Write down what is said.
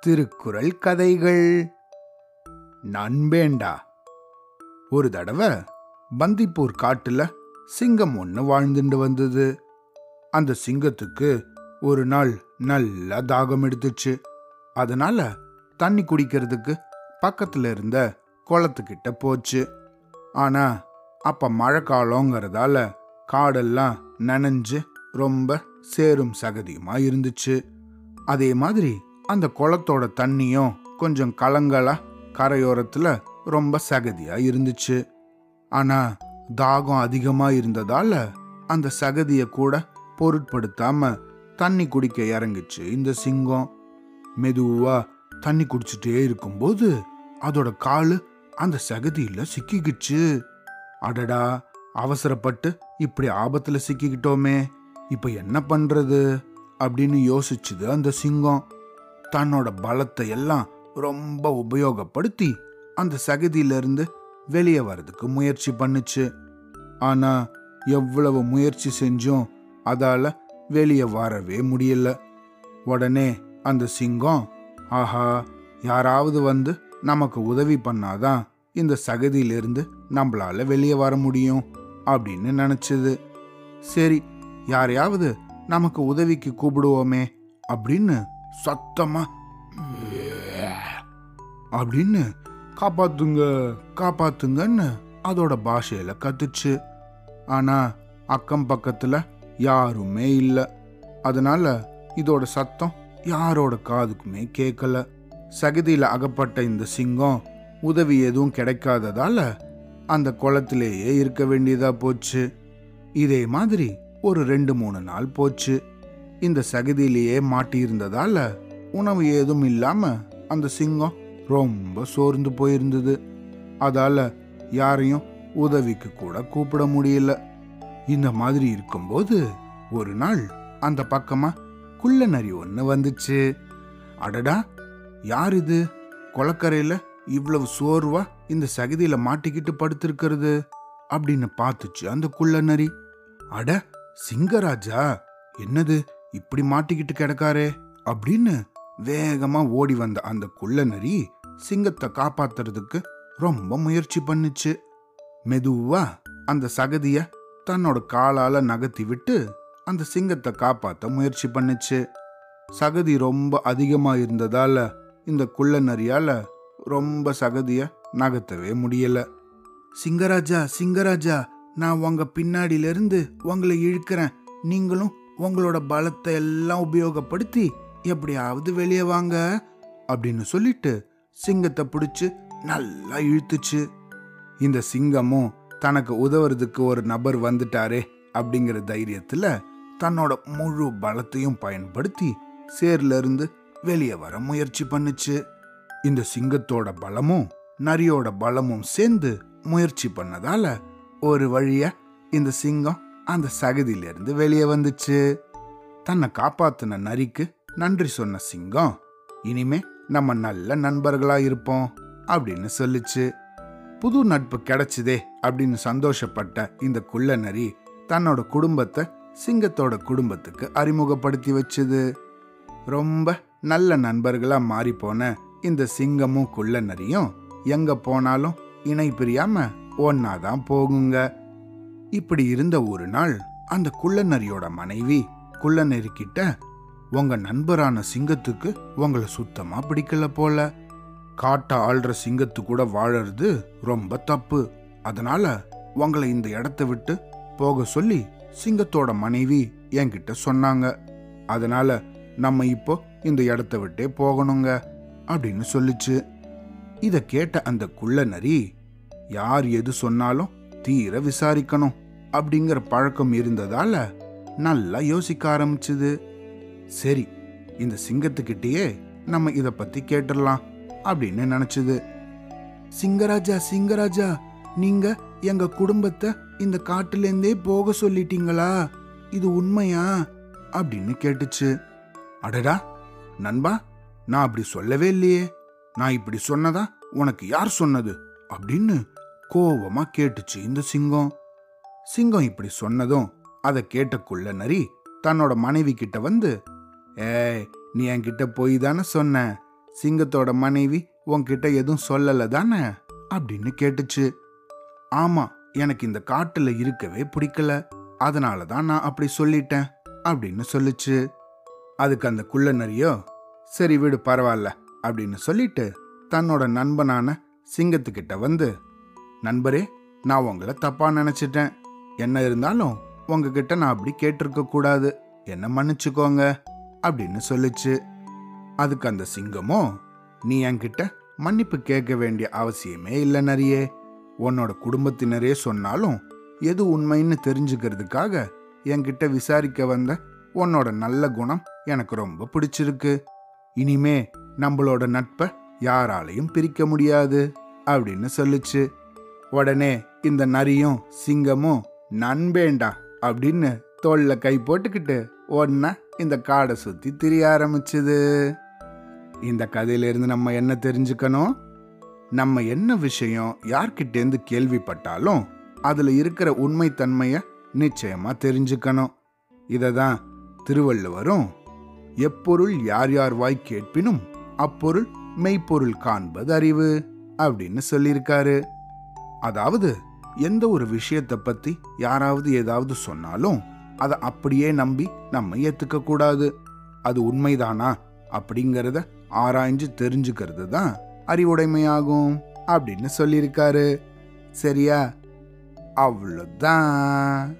திருக்குறள் கதைகள். நண்பேண்டா. ஒரு தடவை பந்திப்பூர் காட்டுல சிங்கம் ஒன்று வாழ்ந்துட்டு வந்தது. அந்த சிங்கத்துக்கு ஒரு நாள் நல்லா தாகம் எடுத்துச்சு. அதனால தண்ணி குடிக்கிறதுக்கு பக்கத்துல இருந்த குளத்துக்கிட்ட போச்சு. ஆனா அப்ப மழை காலங்கிறதால காடெல்லாம் நனைஞ்சு ரொம்ப சேரும் சகதியுமா இருந்துச்சு அதே மாதிரி அந்த குளத்தோட தண்ணியும் கொஞ்சம் கலங்கலா கரையோரத்துல ரொம்ப சகதியா இருந்துச்சு ஆனா தாகம் அதிகமா இருந்ததால அந்த சகதியை கூட பொருட்படுத்தாம தண்ணி குடிக்க இறங்குச்சு இந்த சிங்கம். மெதுவா தண்ணி குடிச்சிட்டே இருக்கும்போது அதோட காலு அந்த சகதியில சிக்கிக்கிச்சு. அடடா அவசரப்பட்டு இப்படி ஆபத்துல சிக்கிக்கிட்டோமே. இப்போ என்ன பண்ணுறது அப்படின்னு யோசிச்சுது அந்த சிங்கம். தன்னோட பலத்தை எல்லாம் ரொம்ப உபயோகப்படுத்தி அந்த சகதியிலிருந்து வெளியே வர்றதுக்கு முயற்சி பண்ணுச்சு. ஆனால் எவ்வளவு முயற்சி செஞ்சும் அதால் வெளியே வரவே முடியல. உடனே அந்த சிங்கம் ஆஹா யாராவது வந்து நமக்கு உதவி பண்ணாதான் இந்த சகதியிலிருந்து நம்மளால வெளியே வர முடியும் அப்படின்னு நினச்சிது. சரி யாரையாவது நமக்கு உதவிக்கு கூப்பிடுவோமே அப்படின்னு சத்தமா அப்படின்னு காப்பாத்துங்க காப்பாத்துங்கன்னு அதோட பாஷையில கத்துச்சு. ஆனா அக்கம் பக்கத்துல யாருமே இல்ல. அதனால இதோட சத்தம் யாரோட காதுக்குமே கேட்கல சகதியில அகப்பட்ட இந்த சிங்கம் உதவி எதுவும் கிடைக்காததால அந்த குளத்திலேயே இருக்க வேண்டியதா போச்சு. இதே மாதிரி ஒரு ரெண்டு மூணு நாள் போச்சு. இந்த சகதியிலேயே மாட்டியிருந்ததால உணவு ஏதும் இல்லாம அந்த சிங்கம் ரொம்ப சோர்ந்து போயிருந்தது. அதால யாரையும் உதவிக்கு கூட கூப்பிட முடியல. இந்த மாதிரி இருக்கும்போது ஒரு நாள் அந்த பக்கமா குள்ள நரி ஒன்று வந்துச்சு. அடடா! யார் இது? கொளக்கரையில இவ்வளவு சோர்வா இந்த சகதியில மாட்டிக்கிட்டு படுத்திருக்கிறது? அப்படின்னு பார்த்துச்சு அந்த குள்ள நரி அட! சிங்கராஜா என்னது இப்படி மாட்டிக்கிட்டு கிடக்காரே? அப்படின்னு வேகமா ஓடி வந்த அந்த குள்ள நரி சிங்கத்தை காப்பாத்துறதுக்கு ரொம்ப முயற்சி பண்ணுச்சு. மெதுவா அந்த சகதிய தன்னோட காலால நகர்த்தி விட்டு அந்த சிங்கத்தை காப்பாத்த முயற்சி பண்ணுச்சு. சகதி ரொம்ப அதிகமா இருந்ததால இந்த குள்ள நரியால ரொம்ப சகதிய நகர்த்தவே முடியல. சிங்கராஜா சிங்கராஜா நான் உங்க பின்னாடியிலிருந்து உங்களை இழுக்கிறேன். நீங்களும் உங்களோட பலத்தை எல்லாம் உபயோகப்படுத்தி எப்படியாவது வெளியே வாங்க அப்படின்னு சொல்லிட்டு சிங்கத்தை பிடிச்சி நல்லா இழுத்துச்சு. இந்த சிங்கமும் தனக்கு உதவுறதுக்கு ஒரு நபர் வந்துட்டாரே அப்படிங்கிற தைரியத்துல தன்னோட முழு பலத்தையும் பயன்படுத்தி சேர்ல இருந்து வெளியே வர முயற்சி பண்ணுச்சு. இந்த சிங்கத்தோட பலமும் நரியோட பலமும் சேர்ந்து முயற்சி பண்ணதால ஒரு வழியா இந்த சிங்கம் அந்த சகதியிலிருந்து வெளியே வந்துச்சு. தன்னை காப்பாத்தின நரிக்கு நன்றி சொன்ன சிங்கம் இனிமே நம்ம நல்ல நண்பர்களா இருப்போம் அப்படின்னு சொல்லுச்சு. புது நட்பு கிடைச்சதே அப்படின்னு சந்தோஷப்பட்ட இந்த குள்ள நரி தன்னோட குடும்பத்தை சிங்கத்தோட குடும்பத்துக்கு அறிமுகப்படுத்தி வச்சுது. ரொம்ப நல்ல நண்பர்களா மாறி போன இந்த சிங்கமும் குள்ள நரியும் எங்க போனாலும் இணை பிரியாம ஒன்னாதான் போகுங்க. இப்படி இருந்த ஒரு நாள் அந்த குள்ளநரியோட மனைவி குள்ள கிட்ட உங்க நண்பரான சிங்கத்துக்கு உங்களை சுத்தமா பிடிக்கல போல. காட்ட ஆள்ற சிங்கத்து கூட வாழறது ரொம்ப தப்பு. அதனால உங்களை இந்த இடத்த விட்டு போக சொல்லி சிங்கத்தோட மனைவி என்கிட்ட சொன்னாங்க. அதனால நம்ம இப்போ இந்த இடத்த விட்டே போகணுங்க. அப்படின்னு சொல்லிச்சு. இத கேட்ட அந்த குள்ள நரி யார் எது சொன்னாலும் தீர விசாரிக்கணும் அப்படிங்கிற பழக்கம் இருந்ததால நல்லா யோசிக்க ஆரம்பிச்சுது. சரி இந்த சிங்கத்துக்கிட்டேயே நம்ம இதை பத்தி கேட்டுடலாம் அப்படின்னு நினைச்சது. சிங்கராஜா சிங்கராஜா நீங்க எங்க குடும்பத்தை இந்த காட்டுலேருந்தே போக சொல்லிட்டீங்களா? இது உண்மையா? அப்படின்னு கேட்டுச்சு. அடடா நண்பா நான் அப்படி சொல்லவே இல்லையே. நான் இப்படி சொன்னதா உனக்கு யார் சொன்னது? அப்படின்னு கோவமா கேட்டுச்சு இந்த சிங்கம். சிங்கம் இப்படி சொன்னதும் அதை கேட்ட குள்ள நரி தன்னோட மனைவி கிட்ட வந்து ஏய் நீ என்கிட்ட போய் தானே சொன்ன. சிங்கத்தோட மனைவி உன்கிட்ட எதுவும் சொல்லல தானே? அப்படின்னு கேட்டுச்சு. ஆமா எனக்கு இந்த காட்டுல இருக்கவே பிடிக்கல. அதனால தான் நான் அப்படி சொல்லிட்டேன் அப்படின்னு சொல்லுச்சு. அதுக்கு அந்த குள்ள நரியோ சரி விடு பரவாயில்ல அப்படின்னு சொல்லிட்டு தன்னோட நண்பனான சிங்கத்துக்கிட்ட வந்து நண்பரே நான் உங்களை தப்பா நினைச்சிட்டேன். என்ன இருந்தாலும் உங்ககிட்ட நான் அப்படி கேட்டிருக்க கூடாது. என்ன மன்னிச்சுக்கோங்க அப்படின்னு சொல்லிச்சு. அதுக்கு அந்த சிங்கமோ நீ என்கிட்ட மன்னிப்பு கேட்க வேண்டிய அவசியமே இல்லை நிறையே உன்னோட குடும்பத்தினரே சொன்னாலும் எது உண்மைன்னு தெரிஞ்சுக்கிறதுக்காக என்கிட்ட விசாரிக்க வந்த உன்னோட நல்ல குணம் எனக்கு ரொம்ப பிடிச்சிருக்கு. இனிமே நம்மளோட நட்பை யாராலையும் பிரிக்க முடியாது அப்படின்னு சொல்லுச்சு. உடனே இந்த நரியும் சிங்கமும் நண்பேண்டா அப்படின்னு தோல்ல கை போட்டுக்கிட்டு ஒன்னா இந்த காடை சுத்தி திரிய ஆரம்பிச்சுது. இந்த கதையிலிருந்து நம்ம என்ன தெரிஞ்சுக்கணும்? நம்ம என்ன விஷயம் யார்கிட்டேருந்து கேள்விப்பட்டாலும் அதுல இருக்கிற உண்மைத்தன்மைய நிச்சயமா தெரிஞ்சுக்கணும். இதை தான் திருவள்ளுவரும் எப்பொருள் யார் யார் வாய் கேட்பினும் அப்பொருள் மெய்ப்பொருள் காண்பது அறிவு அப்படின்னு சொல்லியிருக்காரு. அதாவது எந்த ஒரு விஷயத்தை பத்தி யாராவது ஏதாவது சொன்னாலும் அதை அப்படியே நம்பி நம்ம ஏத்துக்க கூடாது. அது உண்மைதானா அப்படிங்கிறத ஆராய்ஞ்சு தெரிஞ்சுக்கிறது தான் அறிவுடைமையாகும் அப்படின்னு சொல்லியிருக்காரு. சரியா? அவ்வளோதான்